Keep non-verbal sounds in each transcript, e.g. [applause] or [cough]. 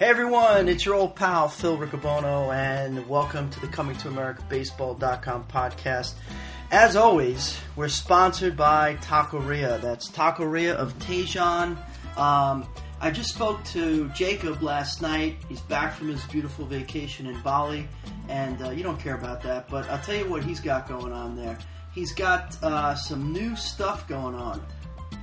Hey everyone, it's your old pal Phil Riccobono, and welcome to the Coming to America Baseball.com podcast. As always, we're sponsored by Taqueria. That's Taqueria of Tejon. Um, I just spoke to Jacob last night. He's back from his beautiful vacation in Bali, and uh, you don't care about that, but I'll tell you what he's got going on there. He's got uh, some new stuff going on.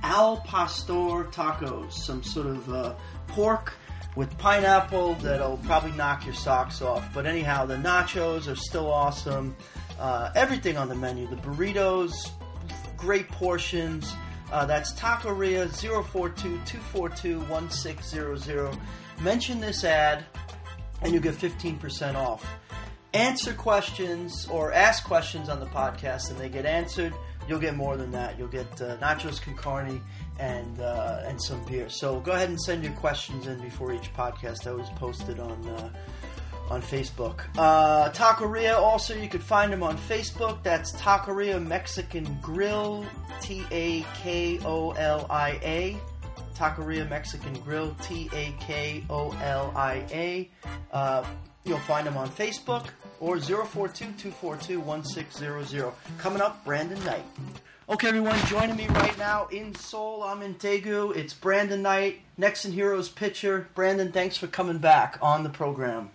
Al Pastor tacos, some sort of uh, pork with pineapple that'll probably knock your socks off. But anyhow, the nachos are still awesome. Uh, everything on the menu, the burritos, great portions. Uh, that's Taqueria 042-242-1600. Mention this ad, and you get 15% off. Answer questions or ask questions on the podcast, and they get answered. You'll get more than that. You'll get uh, nachos con carne and uh, and some beer. So go ahead and send your questions in before each podcast. I always post it on uh, on Facebook. Uh, Taqueria also you could find them on Facebook. That's Taqueria Mexican Grill, T A K O L I A. Taqueria Mexican Grill, T A K O L I A. Uh, you'll find them on Facebook or 042-242-1600. Coming up, Brandon Knight. Okay, everyone, joining me right now in Seoul, I'm in Daegu. It's Brandon Knight, Nexen Heroes pitcher. Brandon, thanks for coming back on the program.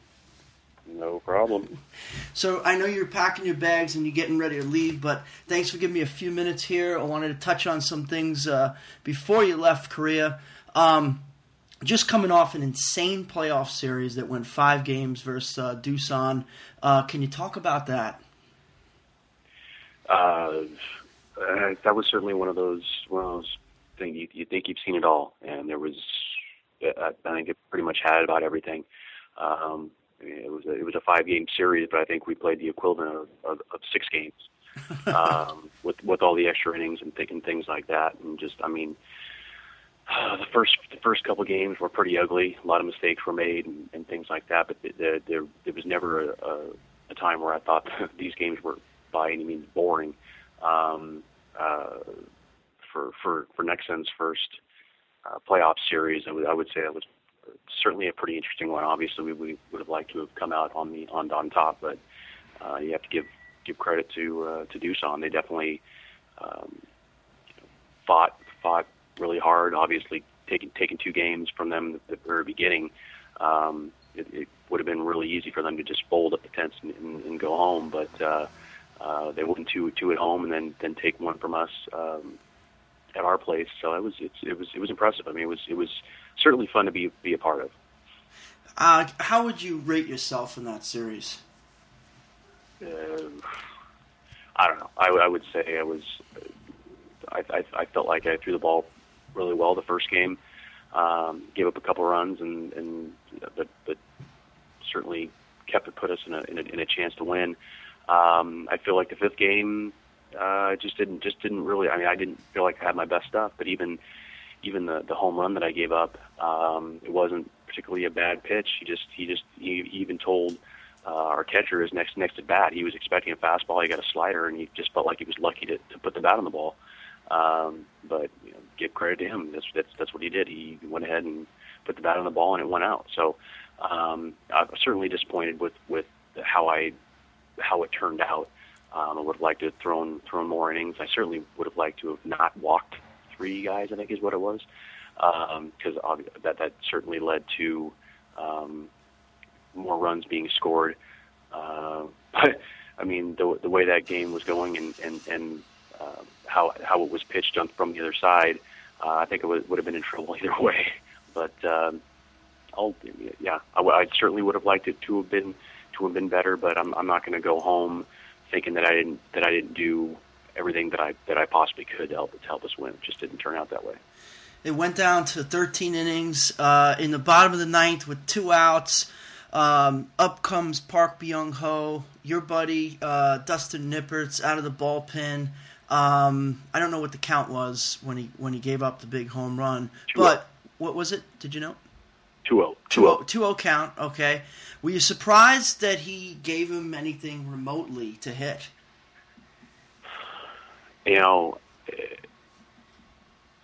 No problem. [laughs] So I know you're packing your bags and you're getting ready to leave, but thanks for giving me a few minutes here. I wanted to touch on some things uh, before you left Korea. Um, just coming off an insane playoff series that went five games versus uh, Doosan. Uh, can you talk about that? Uh, uh, that was certainly one of those one of those things you, you think you've seen it all, and there was I, I think it pretty much had about everything. Um, it was a, it was a five game series, but I think we played the equivalent of, of, of six games [laughs] um, with with all the extra innings and thinking things like that, and just I mean. Uh, [sighs] the first the first couple games were pretty ugly. A lot of mistakes were made and, and things like that. But there there, there was never a, a, a time where I thought [laughs] these games were by any means boring um, uh, for for for Nexen's first uh, playoff series. I would I would say it was certainly a pretty interesting one. Obviously, we, we would have liked to have come out on the on on top, but uh, you have to give give credit to uh, to Doosan. They definitely um, fought fought really hard. Obviously, taking taking two games from them at the very beginning. Um, it, it would have been really easy for them to just fold up the tents and, and, and go home, but uh, uh, they won two two at home and then then take one from us um, at our place. So it was it's, it was it was impressive. I mean, it was it was certainly fun to be be a part of. Uh, how would you rate yourself in that series? Uh, I don't know. I, I would say I was. I, I, I felt like I threw the ball really well the first game. Um, gave up a couple runs and and but but certainly kept it put us in a in a, in a chance to win. Um, I feel like the fifth game uh, just didn't just didn't really. I mean, I didn't feel like I had my best stuff, but even even the the home run that I gave up, um, it wasn't particularly a bad pitch. He just he just he, even told uh, our catcher his next next at bat he was expecting a fastball. He got a slider, and he just felt like he was lucky to, to put the bat on the ball. Um, but you know, give credit to him. That's that's that's what he did. He went ahead and put the bat on the ball, and it went out. So um, I'm certainly disappointed with with how I how it turned out. Um, I would have liked to have thrown thrown more innings. I certainly would have liked to have not walked three guys. I think is what it was, because um, that that certainly led to um, more runs being scored. Uh, [laughs] but I mean, the the way that game was going and and and uh, how how it was pitched on, from the other side, uh, I think it would, would have been in trouble [laughs] either way. But um, I'll yeah, I, I certainly would have liked it to have been to have been better, but I'm I'm not going to go home thinking that I didn't that I didn't do everything that I that I possibly could to help to help us win. It just didn't turn out that way. It went down to 13 innings uh, in the bottom of the ninth with two outs. Um, up comes Park Byung Ho, your buddy uh, Dustin Nippert's out of the bullpen. Um, I don't know what the count was when he when he gave up the big home run, but what was it? Did you know? 2-0. 2-0. 2-0 count. Okay. Were you surprised that he gave him anything remotely to hit? You know,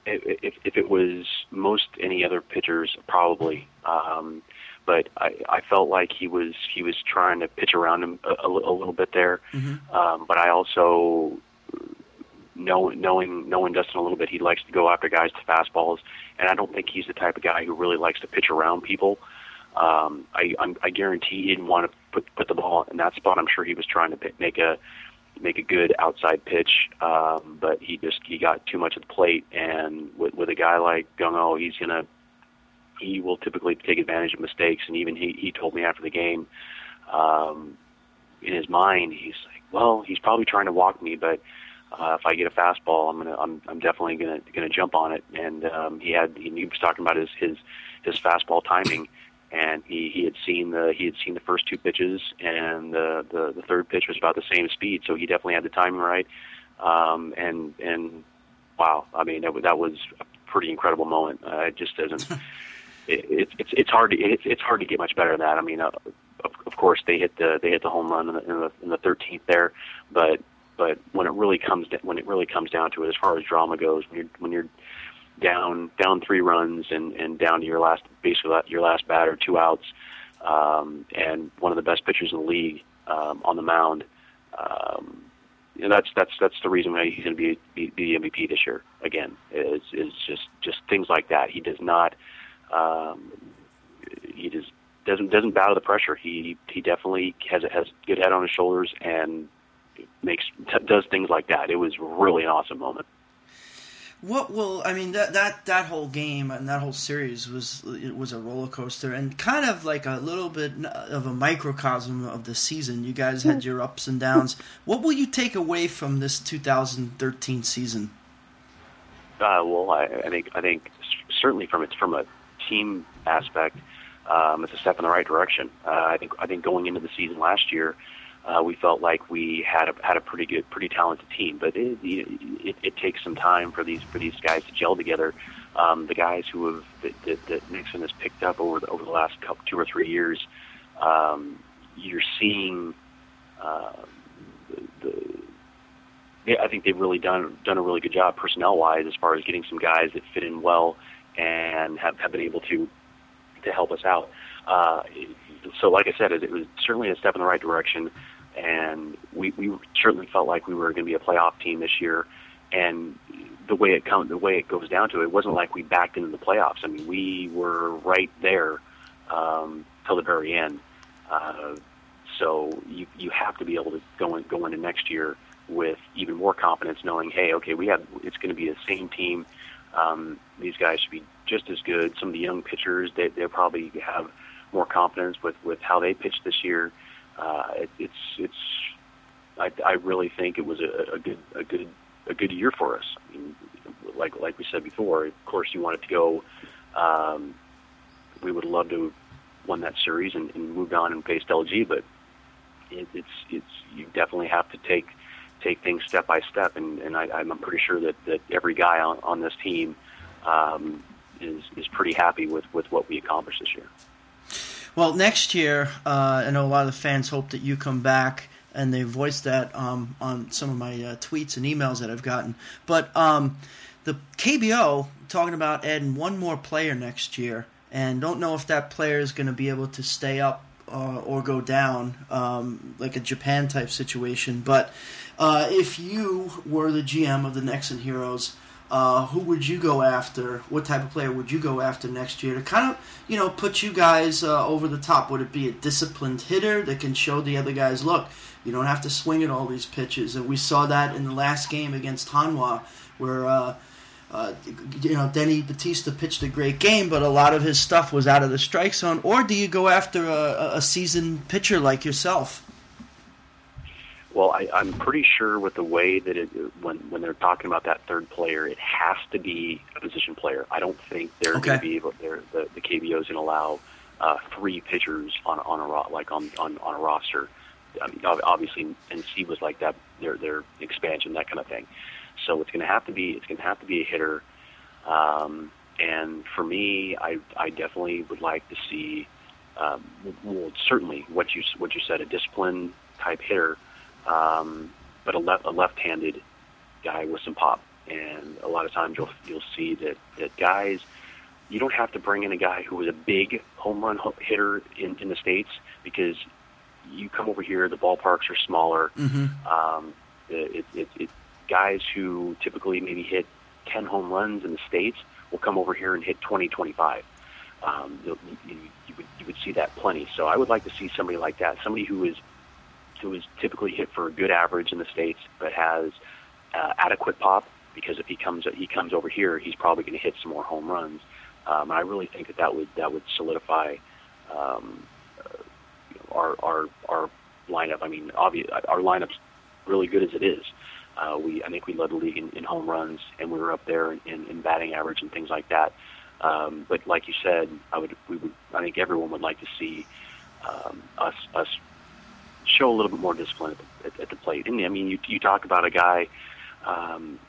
if, if it was most any other pitchers, probably Um, but I, I felt like he was he was trying to pitch around him a, a, a little bit there. Mm-hmm. Um, but I also know, knowing knowing Dustin a little bit, he likes to go after guys to fastballs, and I don't think he's the type of guy who really likes to pitch around people. Um, I, I'm, I guarantee he didn't want to put put the ball in that spot. I'm sure he was trying to p- make a make a good outside pitch, um, but he just he got too much at the plate, and with, with a guy like Byung Ho, he's gonna he will typically take advantage of mistakes. And even he, he told me after the game, um, in his mind, he's like, well, he's probably trying to walk me, but uh, if I get a fastball, I'm gonna, I'm, I'm definitely gonna, gonna jump on it. And um, he had, he, was talking about his, his, his fastball timing, and he, he had seen the, he had seen the first two pitches, and the, the, the third pitch was about the same speed, so he definitely had the timing right. Um, and, and wow, I mean, that, that was a pretty incredible moment. Uh, it just doesn't. [laughs] it, it's it's hard to it, it's hard to get much better than that. I mean, uh, of, of course they hit the they hit the home run in the in the, in the 13th there, but but when it really comes to, when it really comes down to it, as far as drama goes, when you're when you're down down three runs and and down to your last basically your last batter, two outs, um, and one of the best pitchers in the league um, on the mound. Um, know, that's that's that's the reason why he's going to be, be be the MVP this year again. Is is just just things like that. He does not um, he just doesn't doesn't bow to the pressure. He he definitely has has good head on his shoulders and makes t- does things like that. It was really an awesome moment. What will I mean that that that whole game and that whole series was it was a roller coaster and kind of like a little bit of a microcosm of the season. You guys had your ups and downs. What will you take away from this 2013 season? Uh, well, I, I think I think certainly from it's from a team aspect, um, it's a step in the right direction. Uh, I think I think going into the season last year, uh, we felt like we had a had a pretty good, pretty talented team, but it, it, it takes some time for these for these guys to gel together. Um, the guys who have that, that, Nexen has picked up over the, over the last couple two or three years, um, you're seeing uh, the, the I think they've really done done a really good job personnel wise as far as getting some guys that fit in well and have, have been able to to help us out. Uh, so, like I said, it, it was certainly a step in the right direction, and we, we certainly felt like we were going to be a playoff team this year. And the way it come, the way it goes down to it, it wasn't like we backed into the playoffs. I mean, we were right there um, till the very end. Uh, so you you have to be able to go in, go into next year with even more confidence, knowing, hey, okay, we have it's going to be the same team um, these guys should be just as good. Some of the young pitchers, they they probably have more confidence with with how they pitched this year. It, it's it's I, I really think it was a, a good a good a good year for us. I mean, like like we said before, of course you want it to go. Um, we would love to won that series and, and moved on and faced LG, but it, it's it's you definitely have to take take things step by step, and, and I, I'm pretty sure that, that every guy on, on this team um, is is pretty happy with, with what we accomplished this year. Well, next year, uh, I know a lot of the fans hope that you come back, and they voiced that um, on some of my uh, tweets and emails that I've gotten. But um, the KBO talking about adding one more player next year, and don't know if that player is going to be able to stay up uh, or go down, um, like a Japan type situation. But uh, if you were the GM of the Nexen Heroes, uh, who would you go after? What type of player would you go after next year to kind of, you know, put you guys uh, over the top? Would it be a disciplined hitter that can show the other guys, look, you don't have to swing at all these pitches? And we saw that in the last game against Hanwha, where uh, uh, you know, Denny Bautista pitched a great game, but a lot of his stuff was out of the strike zone. Or do you go after a, a seasoned pitcher like yourself? Well, I, I'm pretty sure with the way that it when when they're talking about that third player, it has to be a position player. I don't think they're okay. going to be able. They're, the the KBO is going to allow uh, three pitchers on on a like on on on a roster. I mean, obviously, NC was like that. Their their expansion, that kind of thing. So it's going to have to be it's going to have to be a hitter. Um, and for me, I I definitely would like to see. Um, well, certainly what you what you said, a discipline type hitter um, but a, left, a left-handed guy with some pop. And a lot of times you'll you'll see that that guys you don't have to bring in a guy who was a big home run hitter in, in the states because you come over here, the ballparks are smaller. Mm-hmm. Um, it, it, it, guys who typically maybe hit 10 home runs in the states will come over here and hit 20, 25. Um, you, you, you, would, you would see that plenty. So I would like to see somebody like that, somebody who is who is typically hit for a good average in the states, but has uh, adequate pop. Because if he comes he comes over here, he's probably going to hit some more home runs. Um, I really think that that would that would solidify um, uh, our our our lineup. I mean, obviously, our lineup's really good as it is. Uh, we I think we led the league in, in home runs, and we were up there in, in batting average and things like that. Um, but like you said, I would we would I think everyone would like to see um, us us show a little bit more discipline at the, at, at the plate. And I mean, you you talk about a guy. Um,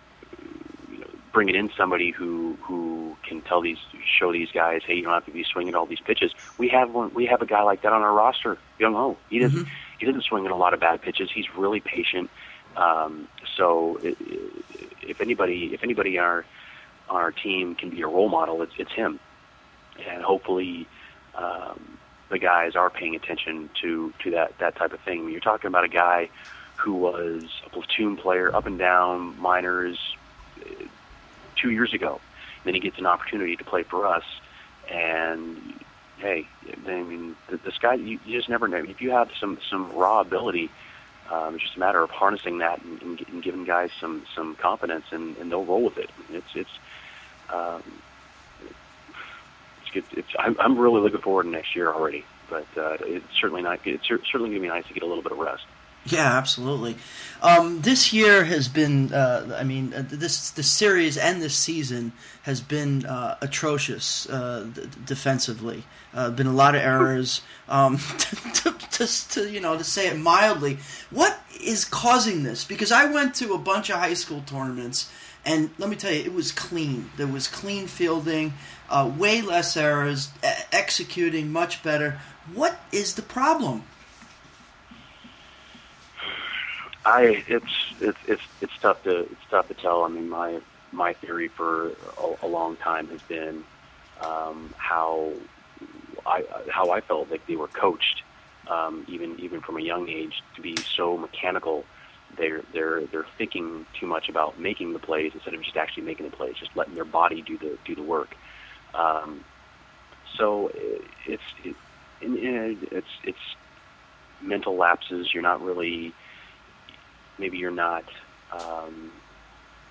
you know, bringing in somebody who who can tell these show these guys, hey, you don't have to be swinging all these pitches. We have one. We have a guy like that on our roster, Young Ho. He doesn't mm-hmm. he doesn't swing at a lot of bad pitches. He's really patient. Um, so it, if anybody if anybody on our on our team can be a role model, it's it's him, and hopefully. Um, the guys are paying attention to to that that type of thing. You're talking about a guy who was a platoon player up and down minors uh, two years ago. Then he gets an opportunity to play for us, and hey, I mean, the sky you, you just never know. If you have some some raw ability, um, it's just a matter of harnessing that and, and, and giving guys some some confidence, and, and they'll roll with it. It's it's. Um, it's, it's I'm, I'm really looking forward to next year already, but uh, it's certainly not. It's certainly to be nice to get a little bit of rest. Yeah, absolutely. Um, this year has been, uh, I mean, uh, this the series and this season has been uh, atrocious uh, d- defensively. Uh, been a lot of errors. Um, [laughs] to, to, to, you know, to say it mildly, what is causing this? Because I went to a bunch of high school tournaments, and let me tell you, it was clean. There was clean fielding, uh, way less errors, executing much better. What is the problem? I it's it's it's it's tough to it's tough to tell. I mean, my my theory for a, a long time has been um, how I how I felt like they were coached, um, even even from a young age, to be so mechanical. They're they're they're thinking too much about making the plays instead of just actually making the plays, just letting their body do the do the work. Um, so it's it, it's it's mental lapses. You're not really maybe you're not um,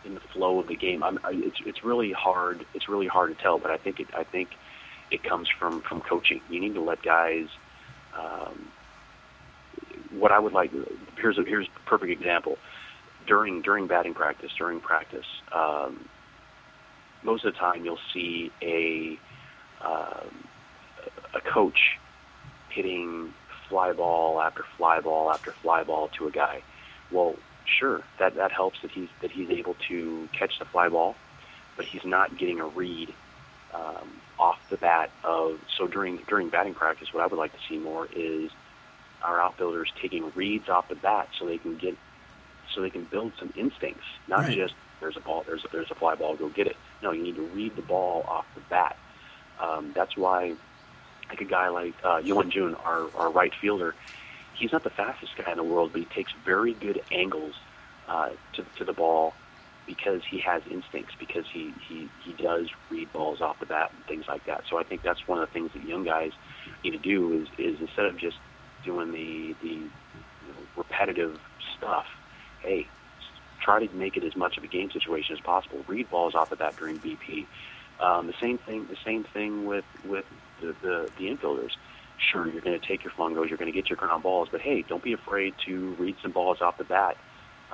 in the flow of the game. I'm, I, it's it's really hard. It's really hard to tell, but I think it I think it comes from from coaching. You need to let guys. Um, what I would like here's a here's a perfect example. During during batting practice, during practice, um, most of the time you'll see a um, a coach hitting fly ball after fly ball after fly ball to a guy well, sure, that that helps that he's that he's able to catch the fly ball, but he's not getting a read um, off the bat of. So during during batting practice, what I would like to see more is our outfielders taking reads off the bat so they can get so they can build some instincts, not right. just there's a ball, there's a, there's a fly ball, go get it. No, you need to read the ball off the bat. Um, that's why, like a guy like uh, Yoan Jun, our our right fielder, he's not the fastest guy in the world, but he takes very good angles uh, to to the ball because he has instincts, because he he he does read balls off the bat and things like that. So I think that's one of the things that young guys need to do is is instead of just doing the the you know, repetitive stuff, hey, try to make it as much of a game situation as possible. Read balls off the bat during BP. Um, the same thing. The same thing with with the the, the infielders sure you're going to take your fungos, you're going to get your ground balls, but hey, don't be afraid to read some balls off the bat,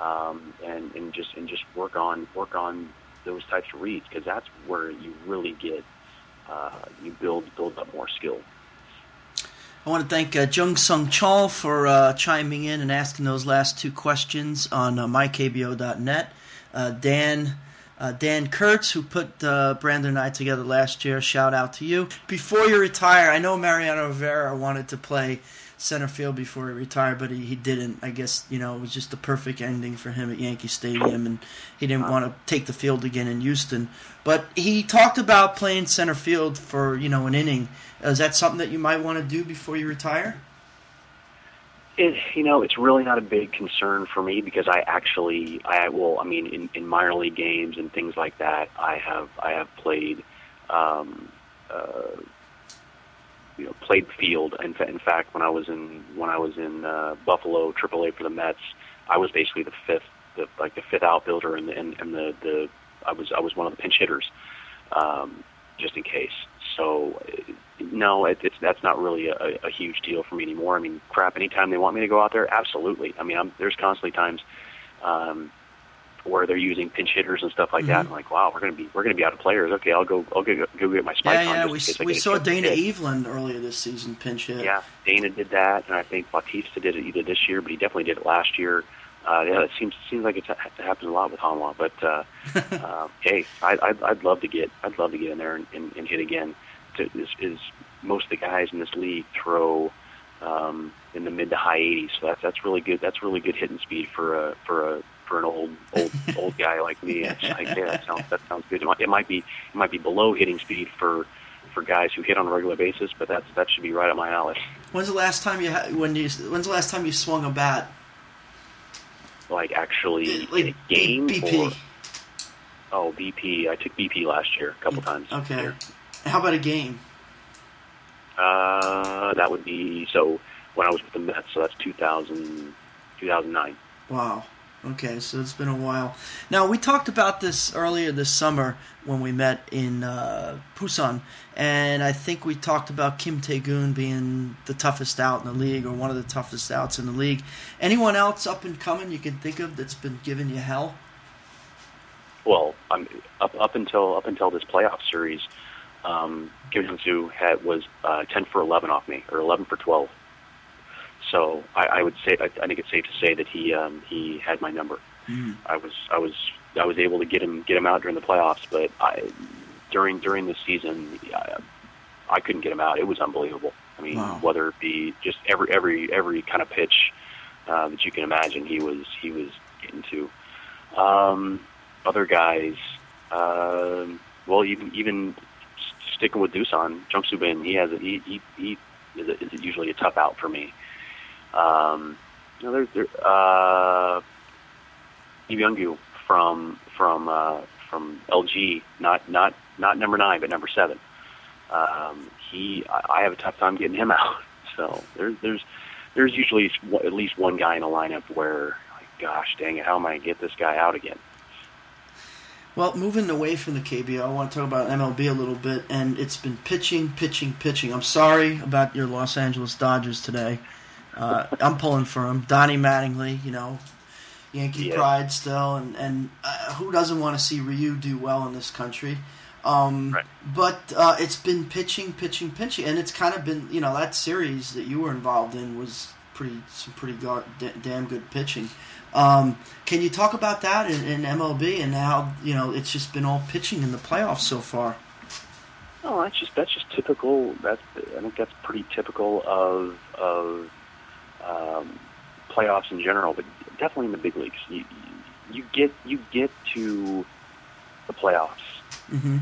um, and and just and just work on work on those types of reads because that's where you really get uh, you build build up more skill. I want to thank uh, Jung Sung Chol for uh, chiming in and asking those last two questions on uh, mykbo.net. Uh, Dan uh, Dan Kurtz, who put uh, Brandon and I together last year, shout out to you. Before you retire, I know Mariano Rivera wanted to play center field before he retired, but he, he didn't. I guess you know it was just the perfect ending for him at Yankee Stadium, and he didn't want to take the field again in Houston. But he talked about playing center field for you know an inning. Is that something that you might want to do before you retire? It, you know, it's really not a big concern for me because I actually, I well, I mean, in, in minor league games and things like that, I have, I have played, um, uh, you know, played field. In, in fact, when I was in, when I was in uh, Buffalo AAA for the Mets, I was basically the fifth, the, like the fifth outfielder, and, and, and the, the, I was, I was one of the pinch hitters, um, just in case. So no, it, it's that's not really a, a huge deal for me anymore. I mean, crap. Anytime they want me to go out there, absolutely. I mean, I'm, there's constantly times um, where they're using pinch hitters and stuff like mm-hmm. that. I'm like, wow, we're gonna be we're gonna be out of players. Okay, I'll go I'll go go get my spike yeah, on. Yeah, we, we saw Dana Eveland earlier this season pinch hit. Yeah, Dana did that, and I think Bautista did it either this year, but he definitely did it last year. Uh, yeah, it seems seems like it's, it happens a lot with Hanwha, but uh, [laughs] uh, hey, I, I'd, I'd love to get I'd love to get in there and, and, and hit again. To, is, is most of the guys in this league throw um, in the mid to high 80s. So that's that's really good. That's really good hitting speed for a for a for an old old [laughs] old guy like me. It's like, yeah, that sounds that sounds good. It might, it might be it might be below hitting speed for for guys who hit on a regular basis, but that's that should be right up my alley. When's the last time you ha- when you when's the last time you swung a bat? Like actually like in a game BP. Or, oh, BP. I took BP last year a couple times. Okay. How about a game? Uh, that would be so when I was with the Mets. So that's 2000, 2009. Wow. Okay, so it's been a while. Now we talked about this earlier this summer when we met in uh, Busan, and I think we talked about Kim Tae-kyun being the toughest out in the league or one of the toughest outs in the league. Anyone else up and coming you can think of that's been giving you hell? Well, I'm up up until up until this playoff series um, Kim Jong had was uh, 10 for 11 off me, or 11 for 12. So I, I would say I, I think it's safe to say that he um, he had my number. Mm. I was I was I was able to get him get him out during the playoffs, but I, during during the season I, I couldn't get him out. It was unbelievable. I mean, wow. whether it be just every every every kind of pitch uh, that you can imagine, he was he was getting to. Um, other guys, uh, well, even even sticking with Doosan, Jung Soo Bin, he has a, he he, he is, a, is usually a tough out for me. Um, you know, there's there, uh, Byung from from uh, from LG, not not not number nine, but number seven. Um, he, I, I have a tough time getting him [laughs] out. So there's there's there's usually at least one guy in a lineup where, like, gosh dang it, how am I going to get this guy out again? Well, moving away from the KBO, I want to talk about MLB a little bit, and it's been pitching, pitching, pitching. I'm sorry about your Los Angeles Dodgers today. Uh, I'm pulling for them. Donnie Mattingly, you know, Yankee yeah. pride still, and and uh, who doesn't want to see Ryu do well in this country? Um, right. But uh, it's been pitching, pitching, pitching, and it's kind of been you know that series that you were involved in was pretty some pretty gar- d- damn good pitching. Um, can you talk about that in, in, MLB and how you know it's just been all pitching in the playoffs so far? Oh, that's just that's just typical. That's I think that's pretty typical of of um, playoffs in general, but definitely in the big leagues. You, you get you get to the playoffs mm-hmm.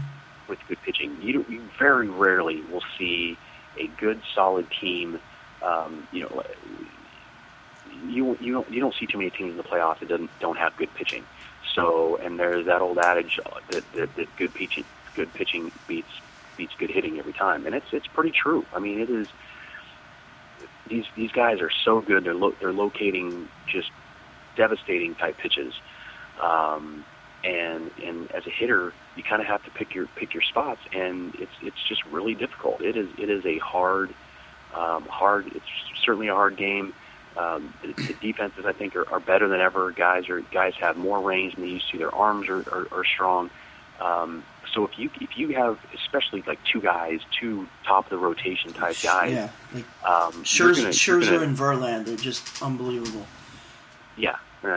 with good pitching. You, you very rarely will see a good, solid team. Um, you know, you you don't you don't see too many teams in the playoffs that doesn't don't have good pitching. So, and there's that old adage that, that, that good pitching good pitching beats beats good hitting every time, and it's it's pretty true. I mean, it is. These these guys are so good. They're lo- they're locating just devastating type pitches, um, and and as a hitter, you kind of have to pick your pick your spots, and it's it's just really difficult. It is it is a hard um, hard. It's certainly a hard game. Um, the, the defenses, I think, are, are better than ever. Guys are guys have more range than they used to. Their arms are, are, are strong. Um, so if you if you have especially like two guys, two top of the rotation type guys, yeah, like um, Scherzer, gonna, Scherzer gonna, and Verlander, they're just unbelievable. Yeah, uh,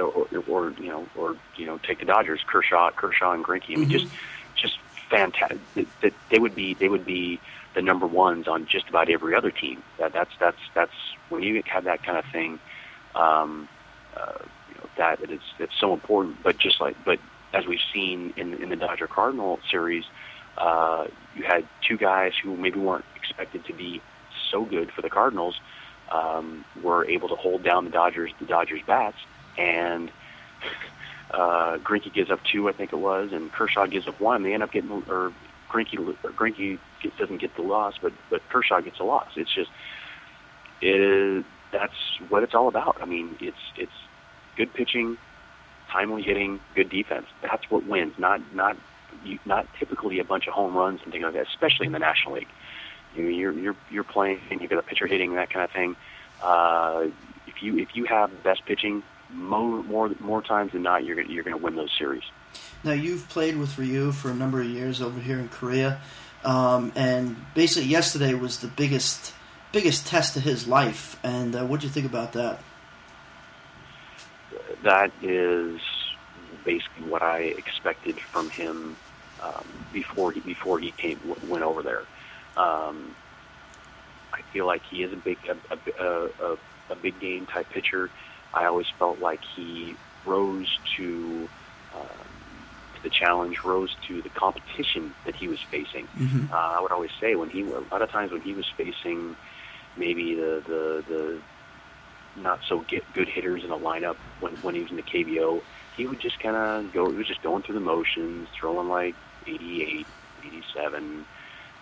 or, or you know, or you know, take the Dodgers, Kershaw, Kershaw and Greinke. I mean, mm-hmm. just just fantastic. That they would be they would be the number ones on just about every other team. That that's that's that's when you have that kind of thing. Um, uh, you know, that it is it's so important. But just like but as we've seen in in the Dodger Cardinal series, uh, you had two guys who maybe weren't expected to be so good for the Cardinals um, were able to hold down the Dodgers the Dodgers bats and. [laughs] Uh, Greinke gives up two, I think it was, and Kershaw gives up one. They end up getting, or Greinke gets, doesn't get the loss, but but Kershaw gets a loss. It's just it is that's what it's all about. I mean, it's it's good pitching, timely hitting, good defense. That's what wins. Not not not typically a bunch of home runs and things like that, especially in the National League. You know, you're you're you're playing and you've got a pitcher hitting that kind of thing. Uh, if you if you have the best pitching, more more more times than not, you're you're going to win those series. Now you've played with Ryu for a number of years over here in Korea, um, and basically yesterday was the biggest biggest test of his life. And uh, what do you think about that? That is basically what I expected from him um, before he before he came went over there. Um, I feel like he is a big a, a, a, a big game type pitcher. I always felt like he rose to um, to the challenge, rose to the competition that he was facing. Mm-hmm. Uh, I would always say when he a lot of times when he was facing maybe the the, the not so get good hitters in a lineup when when he was in the KBO, he would just kind of go. He was just going through the motions, throwing like 88, 87,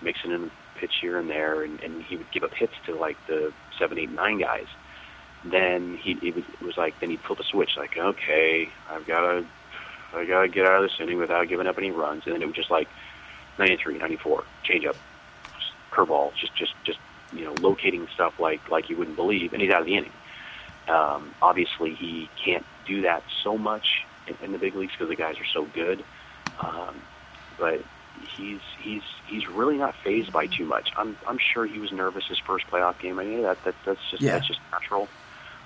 mixing in a pitch here and there, and, and he would give up hits to like the seven, eight, nine guys. Then he it was, it was like then he'd flip a switch, like okay, I've got to I got to get out of this inning without giving up any runs, and then it was just like 93, 94, change up, curveball, just just just you know locating stuff like like you wouldn't believe, and he's out of the inning. Um, obviously, he can't do that so much in, in the big leagues because the guys are so good. Um, but he's he's he's really not phased by too much. I'm I'm sure he was nervous his first playoff game. I mean that, that that's just Yeah. that's just natural.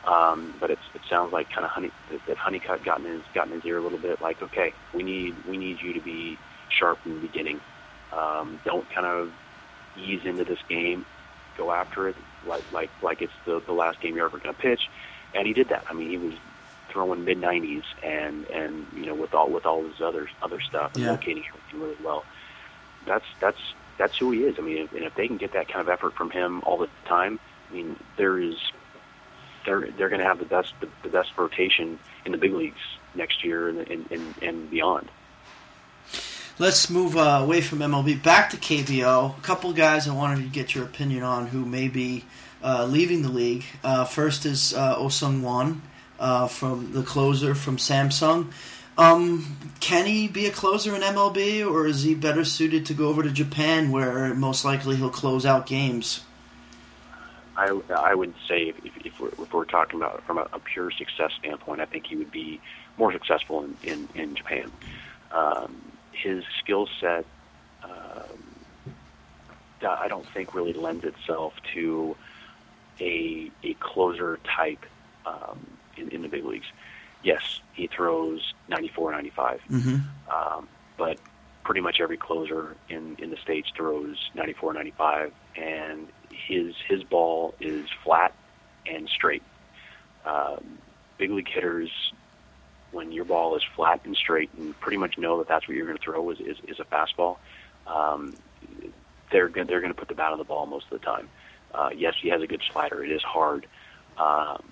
Um, but it's, it sounds like kind of honey that, that Honeycutt got in his got in his ear a little bit. Like okay, we need we need you to be sharp in the beginning. Um, don't kind of ease into this game. Go after it like like like it's the the last game you're ever going to pitch. And he did that. I mean, he was throwing mid 90s and and you know with all with all his other other stuff Yeah. locating everything really well. That's that's that's who he is. I mean, if, and if they can get that kind of effort from him all the time, I mean, there is they're they're going to have the best the, the best rotation in the big leagues next year and and, and, beyond. Let's move uh, away from MLB back to KBO. A couple guys I wanted to get your opinion on who may be uh, leaving the league. Uh, first is uh, Osung Won uh, from the closer from Samsung. Um, can he be a closer in MLB, or is he better suited to go over to Japan, where most likely he'll close out games? I, I would say if, if, we're, if we're talking about from a, a pure success standpoint, I think he would be more successful in, in, in Japan. Um, his skill set, um, I don't think really lends itself to a, a closer type um, in, in the big leagues. Yes, he throws 94, 95, Mm-hmm. um, but pretty much every closer in, in the states throws 94, 95, and his his ball is flat and straight. Um, big league hitters, when your ball is flat and straight, and pretty much know that that's what you're going to throw is, is, is a fastball. Um, they're gon- they're going to put the bat on the ball most of the time. Uh, yes, he has a good slider. It is hard, um,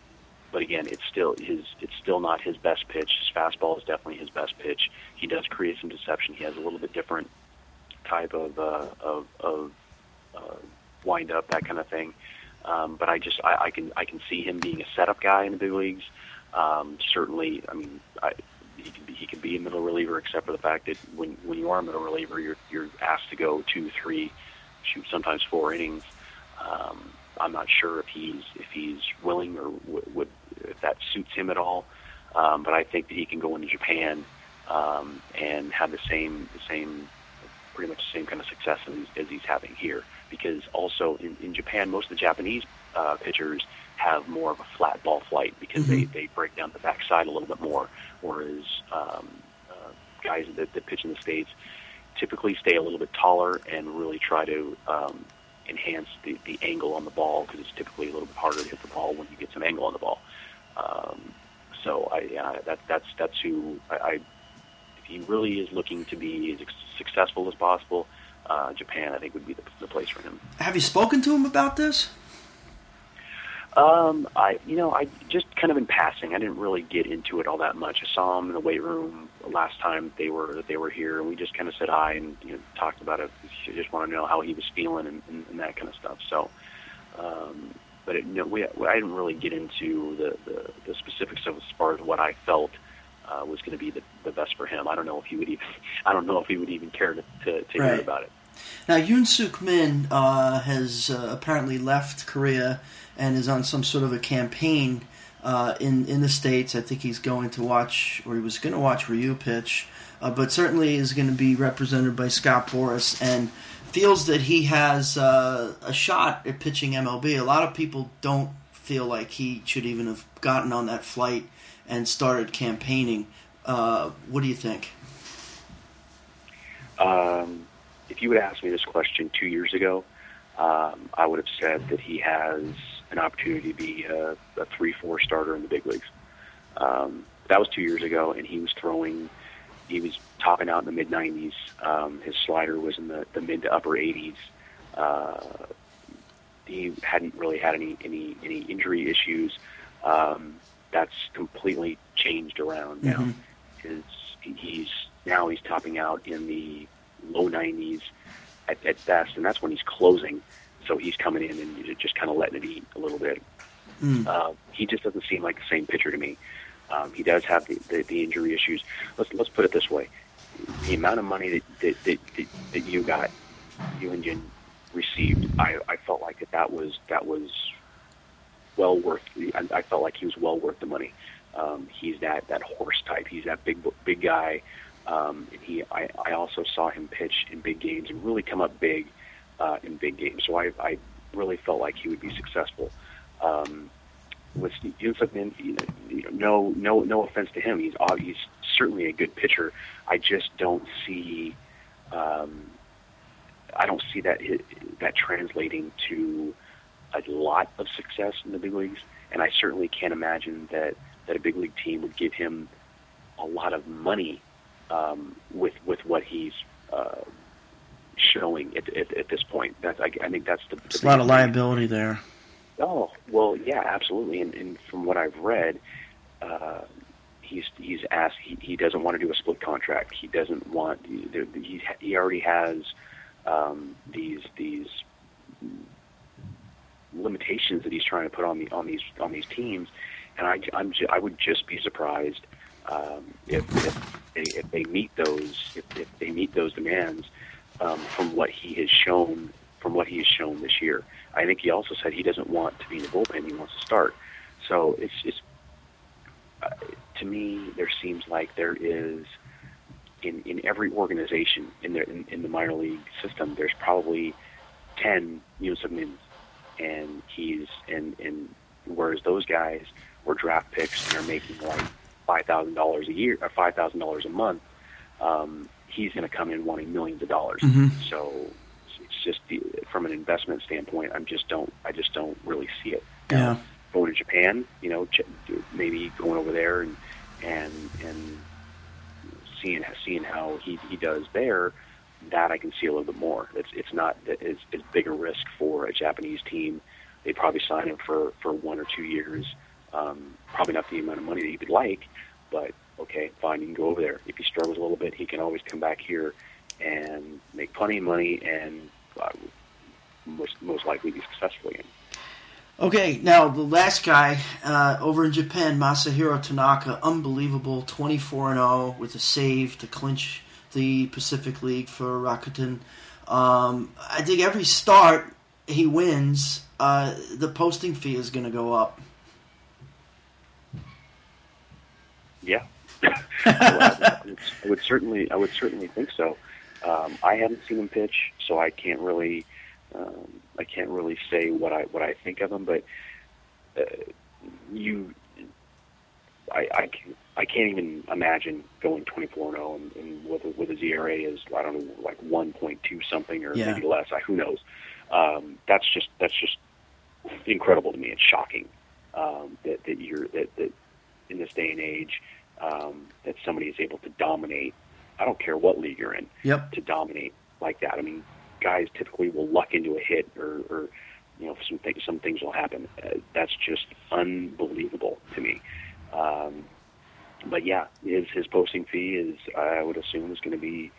but again, it's still his. It's still not his best pitch. His fastball is definitely his best pitch. He does create some deception. He has a little bit different type of uh, of, of uh, wind up, that kind of thing. Um, but I just I, I can I can see him being a setup guy in the big leagues. Um, certainly, I mean, I, he can be, he can be a middle reliever, except for the fact that when when you are a middle reliever, you're you're asked to go two, three, shoot sometimes four innings. Um, I'm not sure if he's if he's willing or w- would if that suits him at all. Um, but I think that he can go into Japan um, and have the same the same pretty much the same kind of success as, as he's having here. Because also in, in Japan, most of the Japanese uh, pitchers have more of a flat ball flight because they, they break down the backside a little bit more, whereas um, uh, guys that, that pitch in the states typically stay a little bit taller and really try to um, enhance the, the angle on the ball because it's typically a little bit harder to hit the ball when you get some angle on the ball. Um, so I yeah, that that's that's who I, I he really is looking to be as successful as possible, uh, Japan I think would be the, the place for him. Have you spoken to him about this? Um, I, you know, I just kind of in passing. I didn't really get into it all that much. I saw him in the weight room last time they were they were here, and we just kind of said hi and you know, talked about it. I just want to know how he was feeling and, and, and that kind of stuff. So, um, but it, you know, we, I didn't really get into the, the, the specifics of as far as what I felt uh, was going to be the, the best for him. I don't know if he would even I don't know if he would even care to, to, to right. hear about it. Now, Yoon Suk Min uh, has uh, apparently left Korea and is on some sort of a campaign uh, in in the states. I think he's going to watch, or he was going to watch Ryu pitch, uh, but certainly is going to be represented by Scott Boras and feels that he has uh, a shot at pitching MLB. A lot of people don't feel like he should even have gotten on that flight and started campaigning. Uh, what do you think? Um, if you would ask me this question two years ago, um, I would have said that he has an opportunity to be a, a three, four starter in the big leagues. Um, that was two years ago, and he was throwing. He was topping out in the mid 90s. Um, his slider was in the, the mid to upper 80s. Uh, he hadn't really had any any any injury issues. Um, that's completely changed around now. Mm-hmm. His, he's now he's topping out in the low 90s at, at best, and that's when he's closing. So he's coming in and just kind of letting it eat a little bit. Mm. Uh, he just doesn't seem like the same pitcher to me. Um, he does have the, the, the injury issues. Let's let's put it this way: the amount of money that that, that, that, that you got, you and Jin received, I, I felt like that that was that was well worth. I, I felt like he was well worth the money. Um, he's that that horse type. He's that big big guy. Um, and he, I, I also saw him pitch in big games and really come up big uh, in big games. So I, I really felt like he would be successful. Um, with you know, no, no, no offense to him. He's he's certainly a good pitcher. I just don't see, um, I don't see that that translating to a lot of success in the big leagues. And I certainly can't imagine that that a big league team would give him a lot of money um, with with what he's uh, showing at, at, at this point. That's I, I think that's the, the a lot of liability thing. there. Oh well, yeah, absolutely. And, and from what I've read, uh, he's he's asked he, he doesn't want to do a split contract. He doesn't want he he already has um, these these limitations that he's trying to put on the on these on these teams, and I I'm I would just be surprised um, if, if they if they meet those if, if they meet those demands um, from what he has shown from what he has shown this year. I think he also said he doesn't want to be in the bullpen; he wants to start. So it's it's uh, to me there seems like there is in in every organization in the in, in the minor league system there's probably ten Yoon Mins, and he's and and whereas those guys were draft picks and are making like five thousand dollars a year or five thousand dollars a month. Um, he's going to come in wanting millions of dollars. Mm-hmm. So it's just the, from an investment standpoint, I'm just don't I just don't really see it. Yeah. Now, going to Japan, you know, maybe going over there and and and seeing seeing how he he does there, that I can see a little bit more. It's it's not as big a risk for a Japanese team. They'd probably sign him for for one or two years. Um, probably not the amount of money that he would like, but okay, fine, you can go over there. If he struggles a little bit, he can always come back here and make plenty of money and uh, most, most likely be successful again. Okay, now the last guy uh, over in Japan, Masahiro Tanaka, unbelievable, 24 and 0 with a save to clinch the Pacific League for Rakuten. Um, I think every start he wins, uh, the posting fee is going to go up. Yeah, [laughs] [laughs] I, would, I would certainly, I would certainly think so. Um, I haven't seen him pitch, so I can't really, um, I can't really say what I what I think of him. But uh, you, I, I can I can't even imagine going 24 0 and, and with with his ERA is I don't know like 1.2 something or yeah. maybe less. I, who knows? um, that's just that's just incredible to me. It's shocking um, that that you're that, that in this day and age um, that somebody is able to dominate. I don't care what league you're in. Yep. To dominate like that. I mean, guys typically will luck into a hit or, or you know some things some things will happen. Uh, that's just unbelievable to me. Um, but yeah, his his posting fee is I would assume is going to be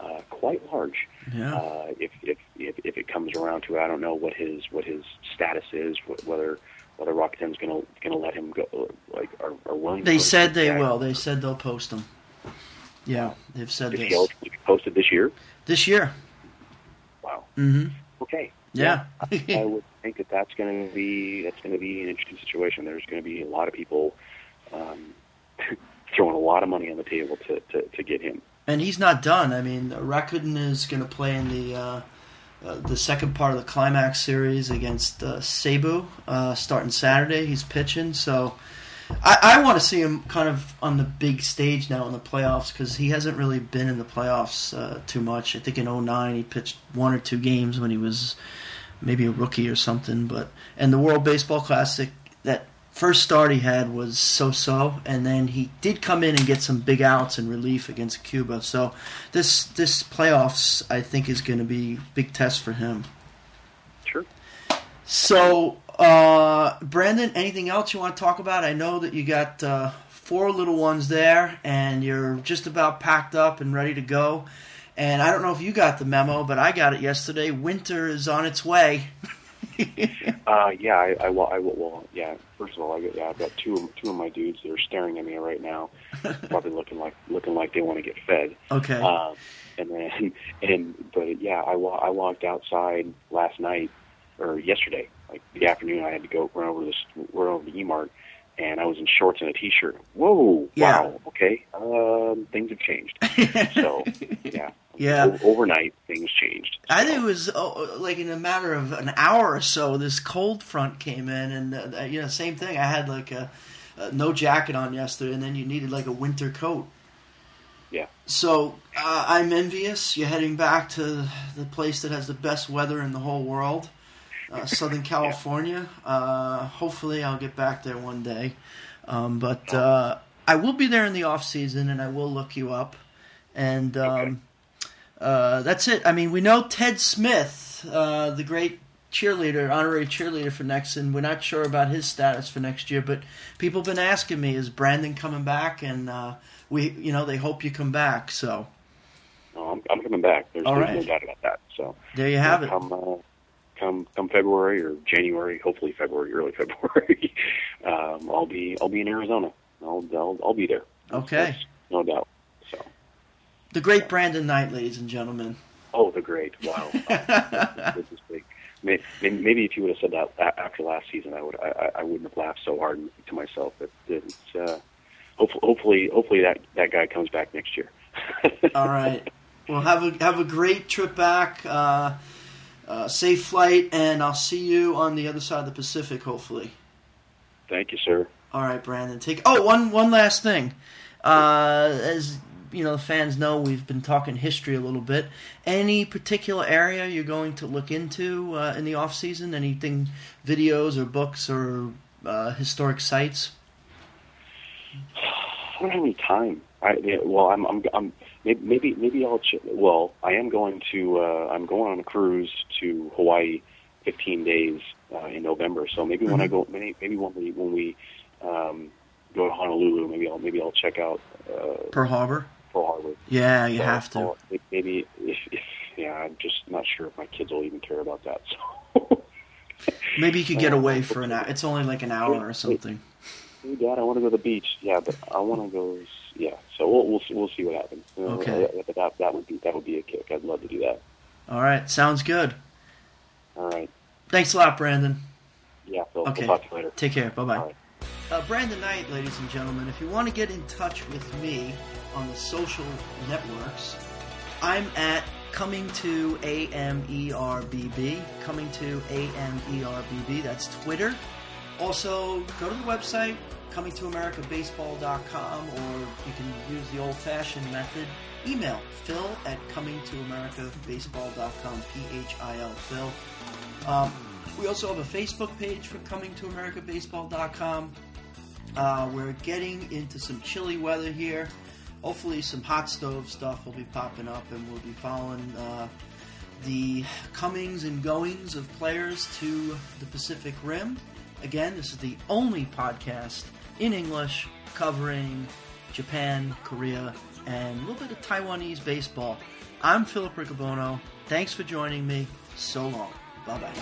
uh, quite large. Yeah. Uh, if, if if if it comes around to it, I don't know what his what his status is, wh- whether whether Rakuten's going to going to let him go, like are, are willing. They said they guy. will. They said they'll post them. Yeah, they've said he this be posted this year? this year. Wow. Mm-hmm. Okay. Yeah. I [laughs] would think that that's going to be that's going to be an interesting situation. There's going to be a lot of people um, [laughs] throwing a lot of money on the table to, to, to get him. and he's not done. I mean, Rakuten is going to play in the uh, uh, the second part of the climax series against uh, Seibu uh, starting Saturday. He's pitching, so I, I want to see him kind of on the big stage now in the playoffs because he hasn't really been in the playoffs uh, too much. I think in 09 he pitched one or two games when he was maybe a rookie or something. But and the World Baseball Classic that first start he had was so-so, and then he did come in and get some big outs in relief against Cuba. So this this playoffs I think is going to be a big test for him. Sure. So uh, Brandon, anything else you want to talk about? I know that you got uh, four little ones there, and you're just about packed up and ready to go. And I don't know if you got the memo, but I got it yesterday. Winter is on its way. [laughs] Uh, yeah, I, I, will, I will. Well, yeah. First of all, I got, yeah, I've got two of- two of my dudes that are staring at me right now, [laughs] probably looking like looking like they want to get fed. okay. Um, and then, [laughs] and but yeah, I wa- I walked outside last night or yesterday, like the afternoon. I had to go run over this run over to Emart, and I was in shorts and a t-shirt. Whoa! Yeah. Wow. Okay. Um, things have changed. [laughs] So yeah. Yeah. Overnight, things changed. I think it was oh, like in a matter of an hour or so, this cold front came in, and uh, you know, same thing. I had like a, a no jacket on yesterday, and then you needed like a winter coat. Yeah. So uh, I'm envious. You're heading back to the place that has the best weather in the whole world, uh, [laughs] Southern California. Uh, hopefully, I'll get back there one day. Um, but uh, I will be there in the off season, and I will look you up. And um, uh, that's it. I mean, we know Ted Smith, uh, the great cheerleader, honorary cheerleader for Nexen. We're not sure about his status for next year, but people have been asking me, is Brandon coming back? And uh, we, you know, they hope you come back. So No, I'm, I'm coming back. There's, All there's right. no doubt about that. So there you have it. Come, uh, come, come February or January, hopefully February, early [laughs] February. um, I'll be, I'll be in Arizona. I'll, I'll, I'll be there. Okay. That's no doubt. The great Brandon Knight, ladies and gentlemen. oh, the great! Wow, this is big. Maybe, if you would have said that after last season, I would, I, I- I wouldn't have laughed so hard to myself. But it's, uh, hopefully, hopefully, hopefully that that guy comes back next year. [laughs] All right. Well, have a have a great trip back. Uh, uh, safe flight, and I'll see you on the other side of the Pacific, hopefully. Thank you, sir. All right, Brandon. Take. Oh, one one last thing. Uh, as you know, the fans know we've been talking history a little bit. Any particular area you're going to look into uh, in the off season? Anything, videos or books or uh, historic sites? I don't have any time. I yeah, well, I'm I'm I'm maybe maybe, I'll ch- well, I am going to uh, I'm going on a cruise to Hawaii, 15 days uh, in November. So maybe when I go, maybe, maybe when we when we um, go to Honolulu, maybe I'll maybe I'll check out uh, Pearl Harbor. Yeah, you So have to. I'll- Maybe if, if yeah, I'm just not sure if my kids will even care about that. So. [laughs] Maybe you could get away [laughs] for an hour. It's only like an hour or something. Hey, Dad, I want to go to the beach. Yeah, but I want to go. Yeah, so we'll we'll we'll see what happens. You know, Okay. uh, that that would be that would be a kick. I'd love to do that. All right, sounds good. All right. Thanks a lot, Brandon. Yeah. Okay. We'll talk to you later. Take care. Bye bye. Uh, Brandon Knight, ladies and gentlemen, if you want to get in touch with me on the social networks, I'm at coming to AMERBB, coming to AMERBB, that's Twitter. Also, go to the website, comingtoamericabaseball.com, or you can use the old fashioned method. Email phil at comingtoamericabaseball.com, P H I L, Phil Um, we also have a Facebook page for Coming to AmericaBaseball.com. Uh, we're getting into some chilly weather here. Hopefully, some hot stove stuff will be popping up, and we'll be following uh, the comings and goings of players to the Pacific Rim. Again, this is the only podcast in English covering Japan, Korea, and a little bit of Taiwanese baseball. I'm Philip Riccobono. Thanks for joining me. So long. Bye bye.